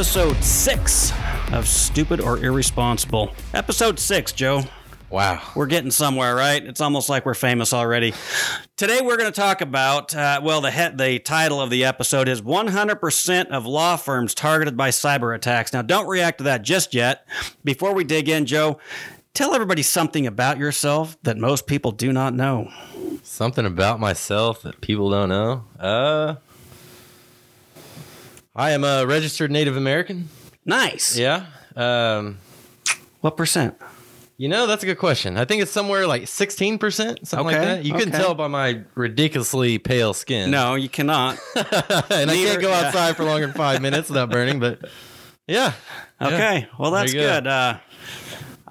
Welcome, everybody, to episode six of Stupid or Irresponsible. Episode six, Joe. Wow. We're getting somewhere, right? It's almost like we're famous already. Today, we're going to talk about, uh, well, the, he- the title of the episode is 100% of law firms targeted by cyber attacks. Now, don't react to that just yet. Before we dig in, Joe, tell everybody something about yourself that most people do not know. Something about myself that people don't know. Uh I am a registered Native American. Nice. Yeah. Um What percent? you know, that's a good question. I think it's somewhere like 16%, something like that. You can okay. tell by my ridiculously pale skin. No, you cannot. and I can't go yeah. outside for longer than 5 minutes without burning, but yeah. Okay. Well, that's go. good. Uh,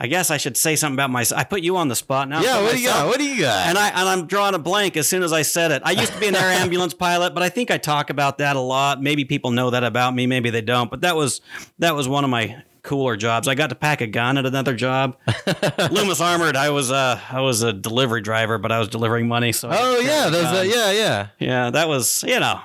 I guess I should say something about myself. I put you on the spot now. Yeah, what do you got? What do you got? And I and I'm drawing a blank as soon as I said it. I used to be an air ambulance pilot, but I think I talk about that a lot. Maybe people know that about me, maybe they don't. But that was that was one of my cooler jobs. I got to pack a gun at another job. Loomis Armored. I was uh I was a delivery driver, but I was delivering money. So oh yeah, those uh, yeah, yeah. yeah. That was you know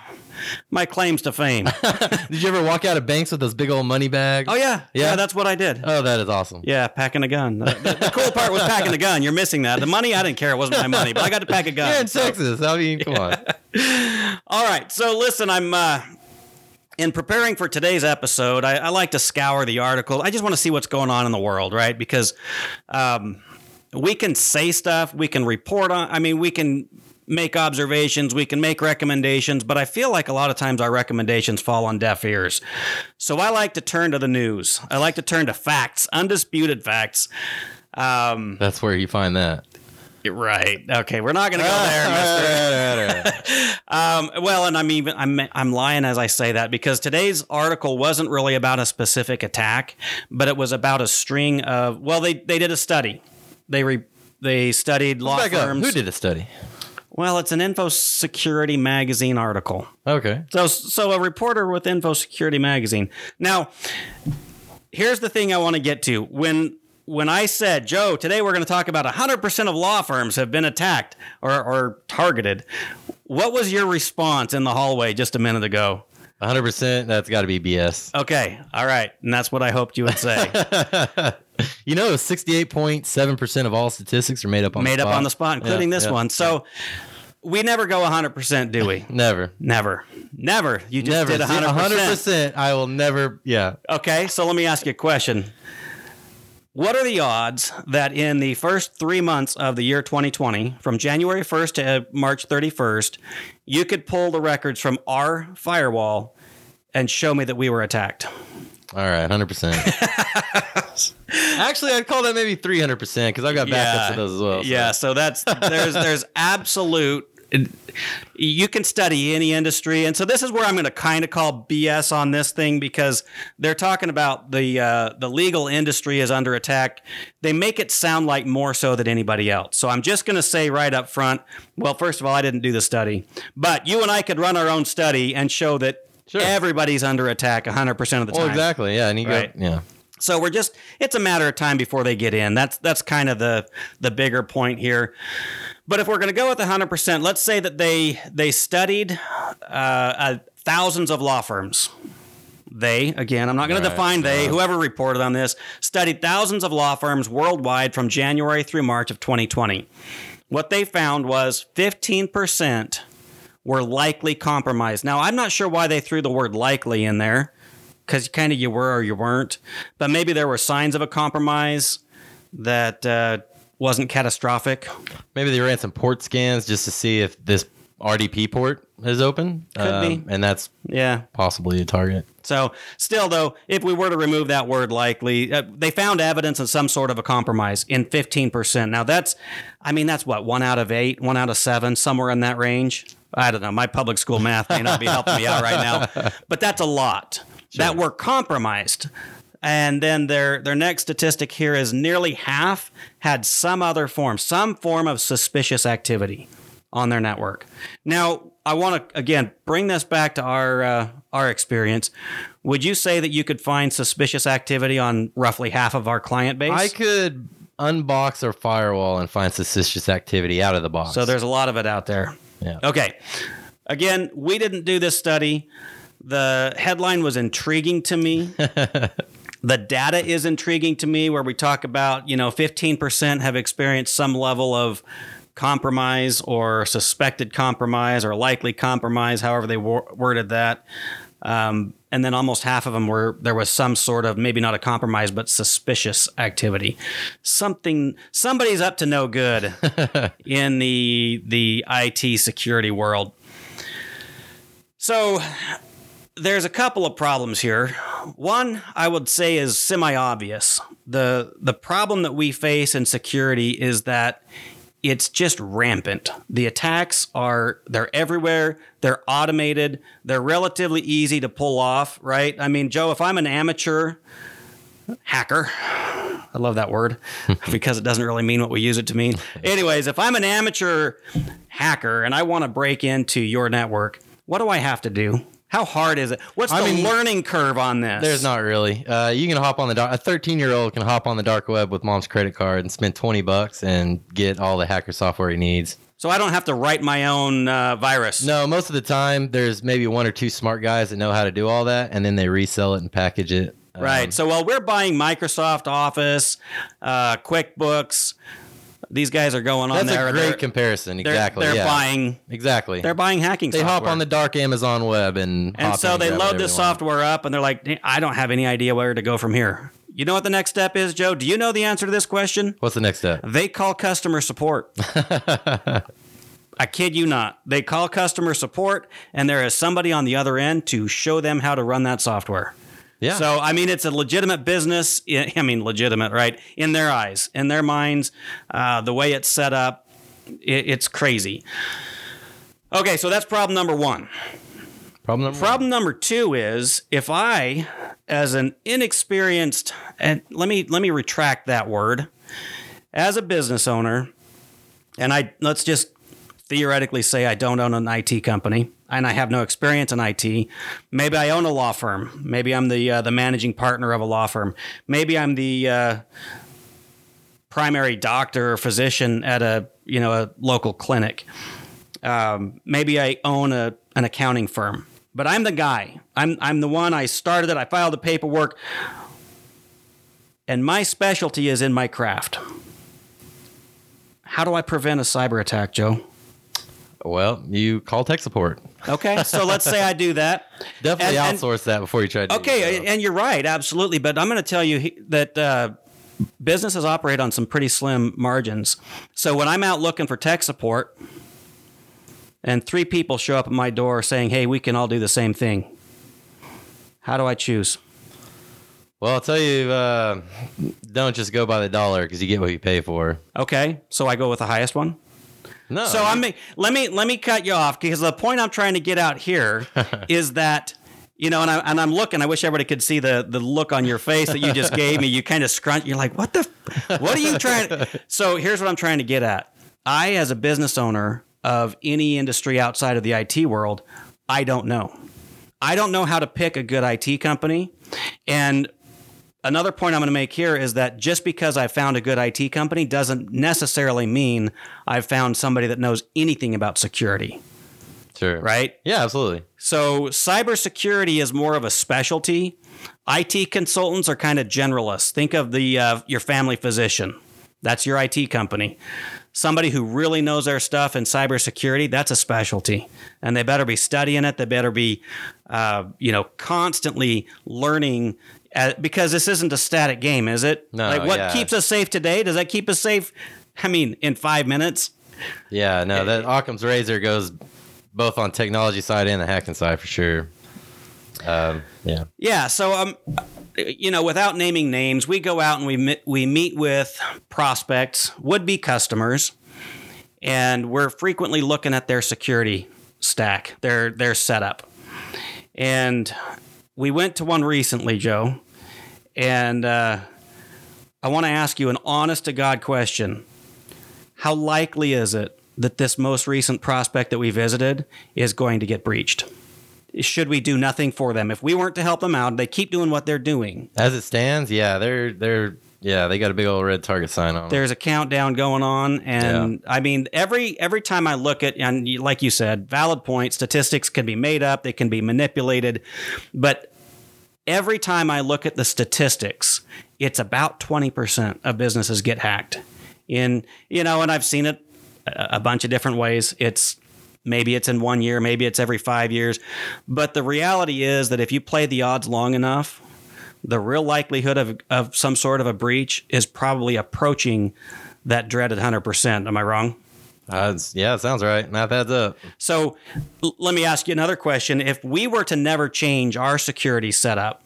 my claims to fame. Did you ever walk out of banks with those big old money bags? Oh yeah, yeah. Yeah? that's what I did. Oh, that is awesome. Yeah, packing a gun. The, the- the cool part was packing a gun. You're missing that. The money, I didn't care. It wasn't my money, but I got to pack a gun. You're in So- Texas. I mean, come on. all right. So listen, I'm uh, in preparing for today's episode. I, I like to scour the article. I just want to see what's going on in the world, right? Because um, we can say stuff, we can report on. I mean, we can make observations, we can make recommendations, but I feel like a lot of times our recommendations fall on deaf ears. So I like to turn to the news. I like to turn to facts, undisputed facts. Um, That's where you find that. Right. Okay. We're not going to go there, Um, well, and I'm even I'm I'm lying as I say that because today's article wasn't really about a specific attack, but it was about a string of. Well, they they did a study. They re, they studied law up. firms. Who did a study? Well, it's an Info Security magazine article. Okay. So, so a reporter with Info Security Magazine. Now, here's the thing I want to get to. When when I said, Joe, today we're going to talk about 100% of law firms have been attacked or, or targeted, what was your response in the hallway just a minute ago? 100%. That's got to be BS. Okay, all right, and that's what I hoped you would say. you know, 68.7% of all statistics are made up on Made the up spot. on the spot, including Yeah, this yeah. one. So we never go 100%, do we? Never. never, never. You just Never. did 100%. 100%. I will never. Yeah. Okay, so let me ask you a question. What are the odds that in the first three months of the year 2020, from January 1st to uh, March 31st, you could pull the records from our firewall and show me that we were attacked? All right. 100%. Actually, I'd call that maybe 300% because I've got backups of those as well. so- Yeah, so that's there's there's absolute you can study any industry and so this is where i'm going to kind of call bs on this thing because they're talking about the uh, the legal industry is under attack they make it sound like more so than anybody else so i'm just going to say right up front well first of all i didn't do the study but you and i could run our own study and show that Sure. everybody's under attack 100% of the time Well, exactly. Yeah. And you Right. go, yeah. so we're just it's a matter of time before they get in. That's that's kind of the the bigger point here. But if we're going to go with 100%, let's say that they they studied uh, uh, thousands of law firms. They, again, I'm not going to Right, define they, whoever reported on this, studied thousands of law firms worldwide from January through March of 2020. What they found was 15% were likely compromised. Now, I'm not sure why they threw the word likely in there because kind of you were or you weren't, but maybe there were signs of a compromise that uh, wasn't catastrophic. Maybe they ran some port scans just to see if this RDP port is open. Could be. And that's Yeah. possibly a target. So, still, though, if we were to remove that word likely, uh, they found evidence of some sort of a compromise in 15%. Now, that's, I mean, that's what, one out of eight, one out of seven, somewhere in that range. I don't know. My public school math may not be helping me out right now, but that's a lot that were compromised. And then their their next statistic here is nearly half had some other form, some form of suspicious activity on their network. Now, I want to again bring this back to our uh, our experience. Would you say that you could find suspicious activity on roughly half of our client base? I could unbox our firewall and find suspicious activity out of the box. so there's a lot of it out there. yeah. Okay. Again, we didn't do this study. The headline was intriguing to me. the data is intriguing to me, where we talk about, you know, 15% have experienced some level of compromise or suspected compromise or likely compromise, however they wor- worded that. Um, and then almost half of them were there was some sort of maybe not a compromise but suspicious activity something somebody's up to no good in the the IT security world so there's a couple of problems here. One, I would say, is semi-obvious. the The problem that we face in security is that it's just rampant. The attacks are they're everywhere. They're automated. They're relatively easy to pull off. Right? I mean, Joe, if I'm an amateur hacker. I love that word because it doesn't really mean what we use it to mean. Anyways, if I'm an amateur hacker and I want to break into your network, what do I have to do? How hard is it? What's I the mean, learning curve on this? There's not really. Uh, you can hop on the dark. A 13 year old can hop on the dark web with mom's credit card and spend 20 bucks and get all the hacker software he needs. So I don't have to write my own uh, virus. No, most of the time there's maybe one or two smart guys that know how to do all that, and then they resell it and package it. Right. Um, so while we're buying Microsoft Office, uh, QuickBooks, these guys are going on That's there. That's a great comparison. Exactly. They're, they're yeah. buying exactly. They're buying hacking. Software they software. hop on the dark Amazon web and and so they load the software up and they're like, I don't have any idea where to go from here. You know what the next step is, Joe? Do you know the answer to this question? What's the next step? They call customer support. I kid you not. They call customer support, and there is somebody on the other end to show them how to run that software. Yeah. So I mean, it's a legitimate business. I mean, legitimate, right? In their eyes, in their minds, uh, the way it's set up, it, it's crazy. Okay, so that's problem number one. Problem number problem number two is if I, as an inexperienced, and let me let me retract that word, as a business owner, and I let's just theoretically say I don't own an IT company and I have no experience in IT. Maybe I own a law firm. Maybe I'm the uh, the managing partner of a law firm. Maybe I'm the uh, primary doctor or physician at a you know a local clinic. Um, maybe I own a an accounting firm. But I'm the guy. I'm I'm the one. I started it. I filed the paperwork, and my specialty is in my craft. How do I prevent a cyber attack, Joe? Well, you call tech support. Okay, so let's say I do that. Definitely and, outsource and, that before you try to. Do that. Okay, and you're right, absolutely. But I'm going to tell you that uh, businesses operate on some pretty slim margins. So when I'm out looking for tech support, and three people show up at my door saying, "Hey, we can all do the same thing," how do I choose? Well, I'll tell you, uh, don't just go by the dollar because you get what you pay for. Okay, so I go with the highest one. No. So I'm let me let me cut you off because the point I'm trying to get out here is that you know, and, I, and I'm looking. I wish everybody could see the the look on your face that you just gave me. You kind of scrunch. You're like, what the? What are you trying? To? So here's what I'm trying to get at. I, as a business owner of any industry outside of the IT world, I don't know. I don't know how to pick a good IT company, and another point I'm going to make here is that just because I found a good IT company doesn't necessarily mean I've found somebody that knows anything about security. Sure. Right? Yeah, absolutely. So cybersecurity is more of a specialty. IT consultants are kind of generalists. Think of the uh, your family physician. That's your IT company. Somebody who really knows their stuff in cybersecurity, that's a specialty. And they better be studying it. They better be, uh, you know, constantly learning uh, because this isn't a static game, is it? No. Like what yeah. keeps us safe today? Does that keep us safe? I mean, in five minutes. Yeah, no, that Occam's razor goes both on technology side and the hacking side for sure. Um, yeah. Yeah. So, um, you know, without naming names, we go out and we we meet with prospects, would be customers, and we're frequently looking at their security stack, their their setup, and we went to one recently, Joe, and uh, I want to ask you an honest to God question. How likely is it that this most recent prospect that we visited is going to get breached? Should we do nothing for them? If we weren't to help them out, they keep doing what they're doing. As it stands, yeah, they're they're Yeah, they got a big old red target sign on. There's a countdown going on, and I mean every every time I look at and like you said, valid point. Statistics can be made up, they can be manipulated, but every time I look at the statistics, it's about twenty percent of businesses get hacked. In you know, and I've seen it a a bunch of different ways. It's maybe it's in one year, maybe it's every five years, but the reality is that if you play the odds long enough, the real likelihood of, of some sort of a breach is probably approaching that dreaded 100%. Am I wrong? Uh, yeah, sounds right. Math adds up. So l- let me ask you another question. If we were to never change our security setup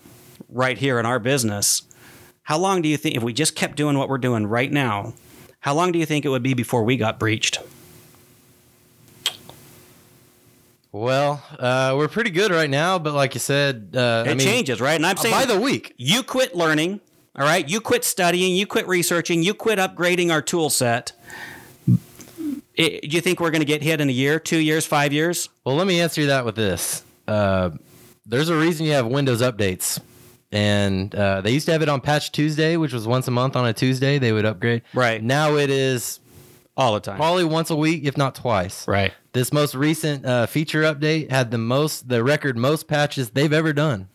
right here in our business, how long do you think, if we just kept doing what we're doing right now, how long do you think it would be before we got breached? Well, uh, we're pretty good right now, but like you said, uh, It I mean, changes, right? And I'm saying by the week. you quit learning, all right? You quit studying, you quit researching, you quit upgrading our tool set. I- do you think we're going to get hit in a year, two years, five years? Well, let me answer you that with this. Uh, there's a reason you have Windows updates. And uh, they used to have it on Patch Tuesday, which was once a month on a Tuesday. They would upgrade. Right. Now it is All the time. probably once a week, if not twice. Right. This most recent uh, feature update had the most, the record most patches they've ever done.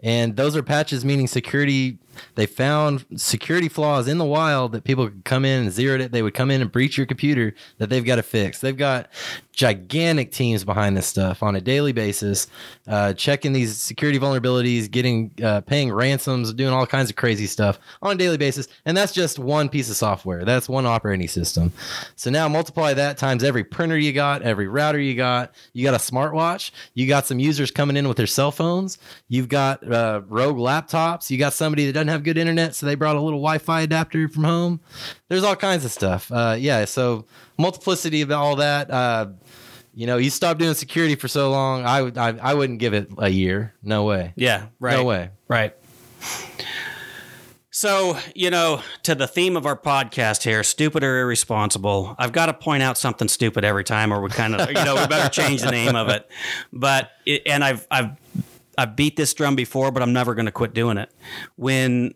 And those are patches meaning security. They found security flaws in the wild that people could come in and zeroed it. They would come in and breach your computer that they've got to fix. They've got gigantic teams behind this stuff on a daily basis, uh, checking these security vulnerabilities, getting, uh, paying ransoms, doing all kinds of crazy stuff on a daily basis. And that's just one piece of software. That's one operating system. So now multiply that times every printer you got, every router you got. You got a smartwatch. You got some users coming in with their cell phones. You've got uh, rogue laptops. You got somebody that doesn't have good internet, so they brought a little Wi-Fi adapter from home. There's all kinds of stuff. Uh, yeah. So multiplicity of all that. Uh, you know, you stop doing security for so long. I. I, I wouldn't give it a year. No way. Yeah. Right. No way. Right. So, you know, to the theme of our podcast here, stupid or irresponsible, I've got to point out something stupid every time or we kind of, you know, we better change the name of it. But, it, and I've, I've, I've beat this drum before, but I'm never going to quit doing it. When,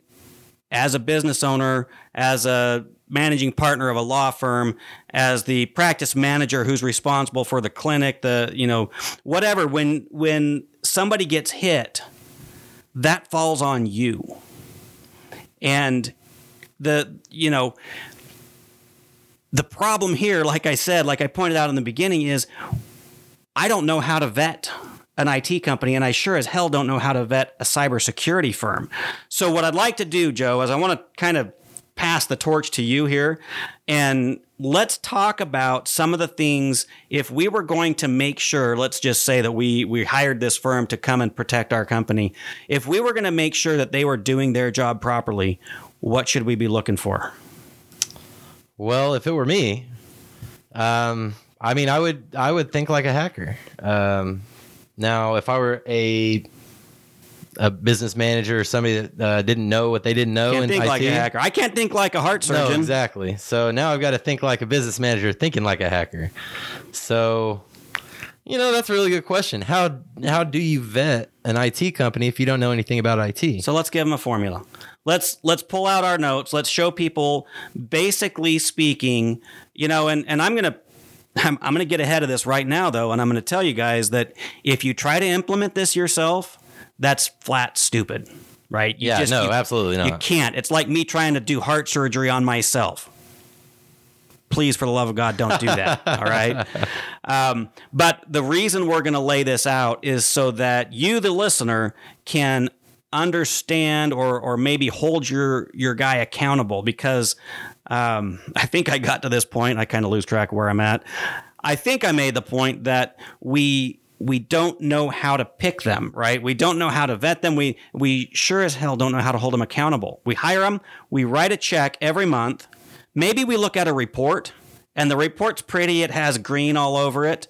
as a business owner, as a managing partner of a law firm, as the practice manager who's responsible for the clinic, the, you know, whatever, when, when somebody gets hit, that falls on you. And the, you know, the problem here, like I said, like I pointed out in the beginning, is I don't know how to vet an IT company, and I sure as hell don't know how to vet a cybersecurity firm. So, what I'd like to do, Joe, is I want to kind of pass the torch to you here and let's talk about some of the things if we were going to make sure let's just say that we we hired this firm to come and protect our company if we were going to make sure that they were doing their job properly what should we be looking for Well, if it were me, um, I mean, I would I would think like a hacker. Um, now, if I were a a business manager or somebody that uh, didn't know what they didn't know can't in think IT, like a hacker i can't think like a heart surgeon. no, exactly. So now I've got to think like a business manager, thinking like a hacker. So, you know, that's a really good question. How how do you vet an IT company if you don't know anything about IT? So let's give them a formula. Let's let's pull out our notes. Let's show people, basically speaking, you know, and and I'm gonna. I'm, I'm going to get ahead of this right now, though, and I'm going to tell you guys that if you try to implement this yourself, that's flat stupid, right? You yeah, no, you- absolutely not. You can't. It's like me trying to do heart surgery on myself. Please, for the love of God, don't do that. all right. Um, but the reason we're going to lay this out is so that you, the listener, can understand or or maybe hold your your guy accountable because um, I think I got to this point. I kind of lose track of where I'm at. I think I made the point that we we don't know how to pick them, right? We don't know how to vet them. We we sure as hell don't know how to hold them accountable. We hire them, we write a check every month. Maybe we look at a report and the report's pretty, it has green all over it.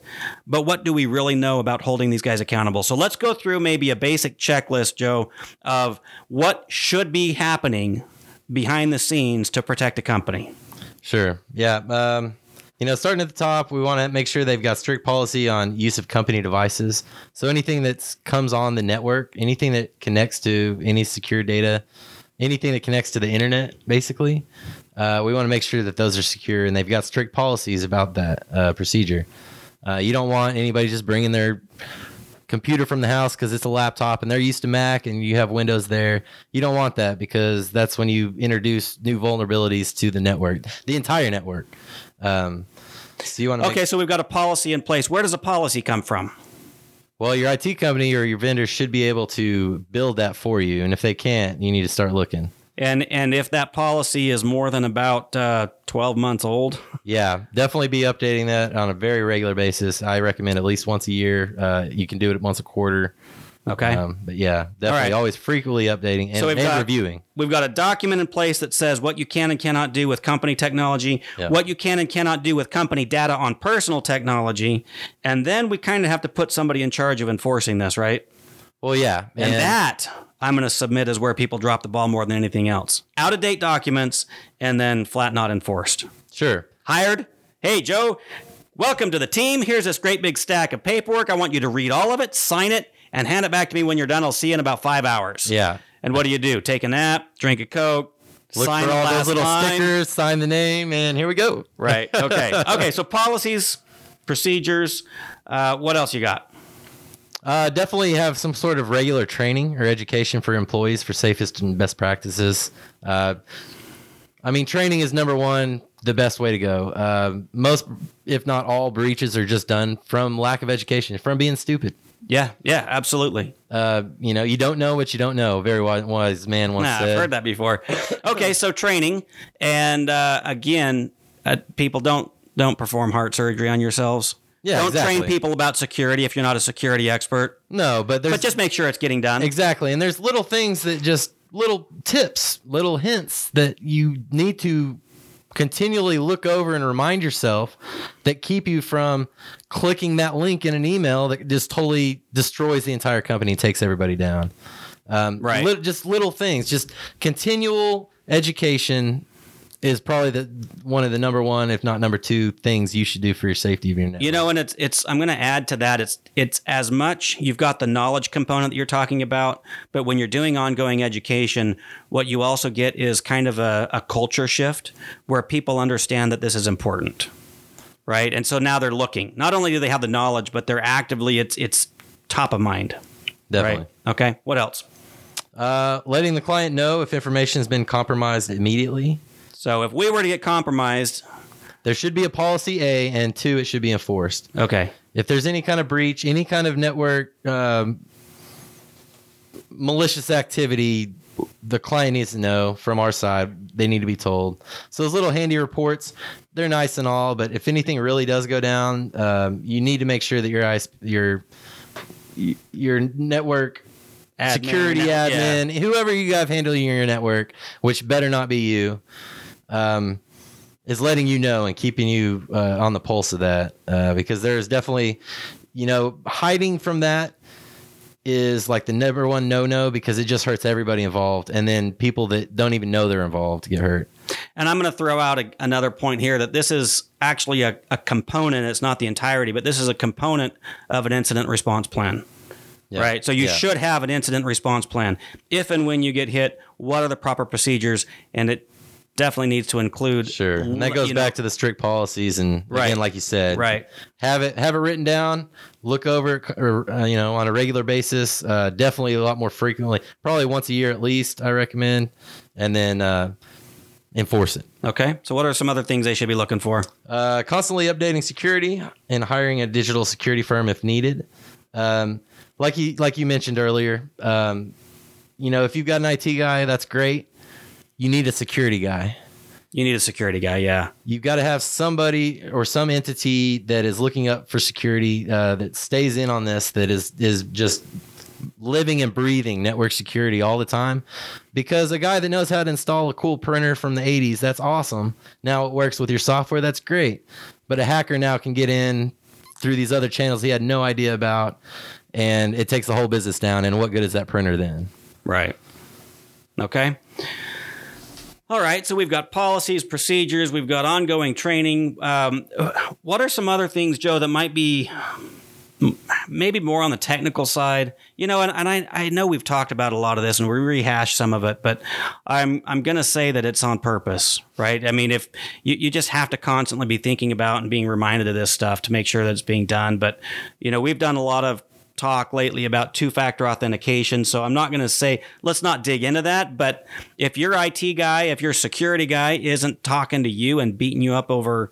But what do we really know about holding these guys accountable? So let's go through maybe a basic checklist, Joe, of what should be happening behind the scenes to protect a company. Sure. Yeah. Um, you know, starting at the top, we want to make sure they've got strict policy on use of company devices. So anything that comes on the network, anything that connects to any secure data, anything that connects to the internet, basically. Uh, we want to make sure that those are secure, and they've got strict policies about that uh, procedure. Uh, you don't want anybody just bringing their computer from the house because it's a laptop and they're used to Mac and you have Windows there. You don't want that because that's when you introduce new vulnerabilities to the network, the entire network. Um, so you want to Okay, so we've got a policy in place. Where does a policy come from? Well, your IT company or your vendor should be able to build that for you, and if they can't, you need to start looking. And and if that policy is more than about uh, 12 months old, Yeah, definitely be updating that on a very regular basis. I recommend at least once a year. Uh, you can do it once a quarter. Okay. Um, but yeah, definitely right. always frequently updating and, So we've and got- reviewing. We've got a document in place that says what you can and cannot do with company technology, Yeah. what you can and cannot do with company data on personal technology, and then we kind of have to put somebody in charge of enforcing this, right? Well, yeah, And, that I'm going to submit is where people drop the ball more than anything else. Out of date documents and then flat not enforced. sure. Hired? Hey, Joe, welcome to the team. Here's this great big stack of paperwork. I want you to read all of it, sign it, and hand it back to me when you're done. I'll see you in about five hours. Yeah. And what do you do? Take a nap, drink a Coke, Look sign for all last those little line. stickers, sign the name, and here we go. Right. Okay. okay. So policies, procedures. Uh, what else you got? Uh, definitely have some sort of regular training or education for employees for safest and best practices. Uh, I mean, training is number one, the best way to go. Uh, most, if not all, breaches are just done from lack of education, from being stupid. Yeah. Yeah. Absolutely. Uh, you know, you don't know what you don't know. Very wise, wise man once Nah, said. I've heard that before. Okay. So training, and uh, again, uh, people don't don't perform heart surgery on yourselves. Yeah, Don't exactly. train people about security if you're not a security expert. No, but there's But just make sure it's getting done. Exactly. And there's little things that just little tips, little hints that you need to continually look over and remind yourself that keep you from clicking that link in an email that just totally destroys the entire company and takes everybody down. Um, Right. lit- just little things, just continual education is probably the one of the number one, if not number two, things you should do for your safety of your network. You know, and it's it's I'm going to add to that. It's it's as much you've got the knowledge component that you're talking about, but when you're doing ongoing education, what you also get is kind of a, a culture shift where people understand that this is important, right? And so now they're looking. Not only do they have the knowledge, but they're actively it's it's top of mind, Definitely. right? Okay. What else? Uh, letting the client know if information has been compromised immediately. So if we were to get compromised, There should be a policy A, and two, it should be enforced. okay, If there's any kind of breach, any kind of network um, malicious activity, the client needs to know from our side. They need to be told. So those little handy reports, they're nice and all, but if anything really does go down, um, you need to make sure that your your your network Admin, security net- yeah. admin, whoever you have handling your network, which better not be you, um, is letting you know and keeping you uh, on the pulse of that. Uh, because there's definitely, you know, hiding from that is like the number one no no because it just hurts everybody involved. And then people that don't even know they're involved get hurt. And I'm going to throw out a, another point here that this is actually a, a component. It's not the entirety, but this is a component of an incident response plan. Yeah. Right. So you Yeah. should have an incident response plan. If and when you get hit, what are the proper procedures? And it definitely needs to include. Sure. And that goes you know, back to the strict policies and Right. again, like you said, Right. have it have it written down look over it uh, you know on a regular basis uh, definitely a lot more frequently probably once a year at least i recommend and then uh, enforce it Okay. So what are some other things they should be looking for? uh, constantly updating security and hiring a digital security firm if needed um, like you like you mentioned earlier um, you know if you've got an it guy that's great you need a security guy You need a security guy. Yeah. you've got to have somebody or some entity that is looking up for security uh, that stays in on this that is is just living and breathing network security all the time because a guy that knows how to install a cool printer from the 80s that's awesome now it works with your software that's great but a hacker now can get in through these other channels he had no idea about and it takes the whole business down and what good is that printer then Right. Okay. All right. So we've got policies, procedures, we've got ongoing training. Um, what are some other things, Joe, that might be maybe more on the technical side, you know, and, and I, I know we've talked about a lot of this and we rehashed some of it, but I'm I'm gonna say that it's on purpose, right? I mean, if you, you just have to constantly be thinking about and being reminded of this stuff to make sure that it's being done. But you know, we've done a lot of talk lately about two factor authentication. So I'm not going to say, let's not dig into that. But if your IT guy, if your security guy isn't talking to you and beating you up over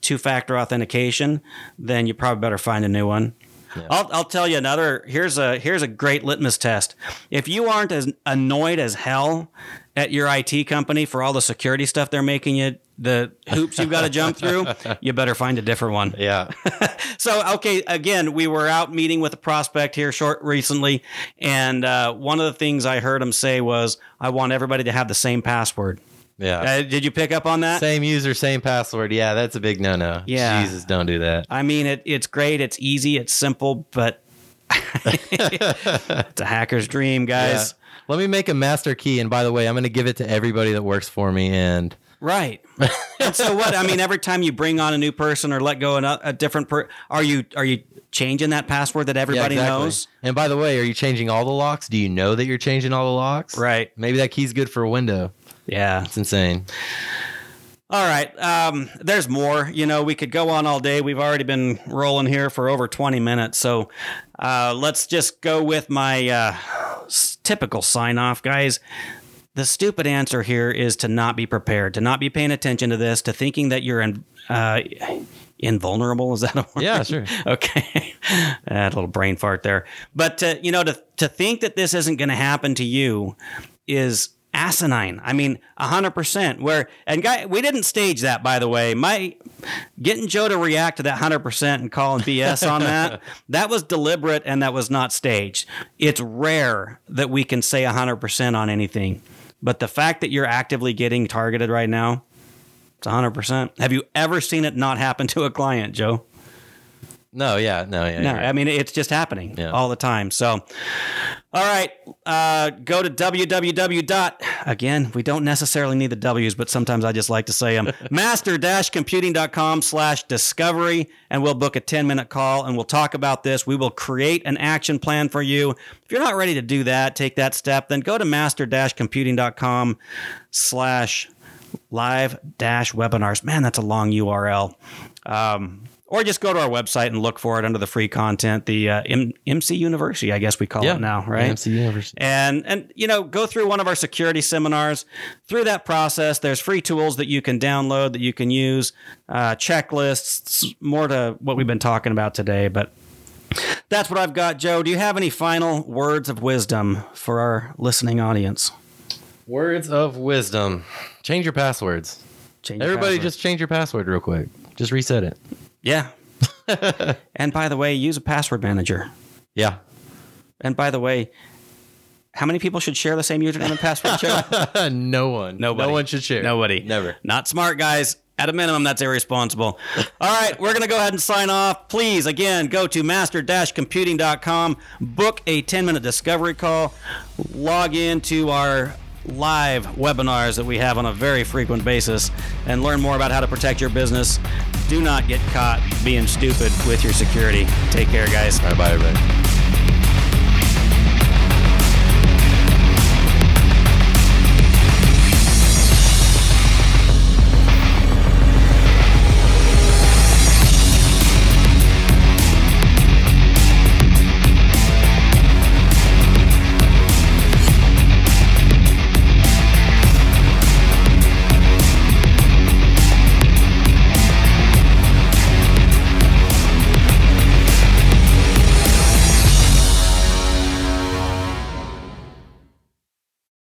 two factor authentication, then you probably better find a new one. Yeah. I'll, I'll tell you another. Here's a here's a great litmus test. If you aren't as annoyed as hell at your IT company for all the security stuff they're making you, the hoops you've got to jump through, you better find a different one. Yeah. so, okay, again, we were out meeting with a prospect here short recently, and uh, one of the things I heard him say was, "I want everybody to have the same password." Yeah. Uh, did you pick up on that? Same user, same password. Yeah, that's a big no no. Yeah. Jesus, don't do that. I mean, it, it's great, it's easy, it's simple, but it's a hacker's dream, guys. Yeah. Let me make a master key. And by the way, I'm going to give it to everybody that works for me. And Right. So what? I mean, every time you bring on a new person or let go a, a different per, are you are you changing that password that everybody yeah, exactly. knows? And by the way, are you changing all the locks? Do you know that you're changing all the locks? Right. Maybe that key's good for a window. Yeah, it's insane. All right. Um, there's more. You know, we could go on all day. We've already been rolling here for over 20 minutes. So uh, let's just go with my uh, typical sign off, guys. The stupid answer here is to not be prepared, to not be paying attention to this, to thinking that you're in, uh, invulnerable. Is that a word? Yeah, sure. okay. a little brain fart there. But, uh, you know, to, to think that this isn't going to happen to you is asinine. I mean, hundred percent. Where and guy, we didn't stage that, by the way. My getting Joe to react to that hundred percent and calling BS on that that was deliberate and that was not staged. It's rare that we can say hundred percent on anything, but the fact that you're actively getting targeted right now, it's hundred percent. Have you ever seen it not happen to a client, Joe? No, yeah, no, yeah. No. I mean it's just happening yeah. all the time. So, all right, uh, go to www. dot Again, we don't necessarily need the W's, but sometimes I just like to say them. master-computing.com slash discovery, and we'll book a 10 minute call and we'll talk about this. We will create an action plan for you. If you're not ready to do that, take that step, then go to master-computing.com slash live dash webinars. Man, that's a long URL. Um, or just go to our website and look for it under the free content, the uh, M- MC University, I guess we call yeah, it now, right? MC University. And and you know, go through one of our security seminars. Through that process, there's free tools that you can download that you can use, uh, checklists, more to what we've been talking about today. But that's what I've got, Joe. Do you have any final words of wisdom for our listening audience? Words of wisdom. Change your passwords. Change Everybody, password. just change your password real quick. Just reset it. Yeah. and by the way, use a password manager. Yeah. And by the way, how many people should share the same username and password? no one. Nobody. No one should share. Nobody. Never. Not smart, guys. At a minimum, that's irresponsible. All right, we're going to go ahead and sign off. Please, again, go to master-computing.com, book a 10-minute discovery call, log into our live webinars that we have on a very frequent basis and learn more about how to protect your business. Do not get caught being stupid with your security. Take care, guys. Bye bye, everybody.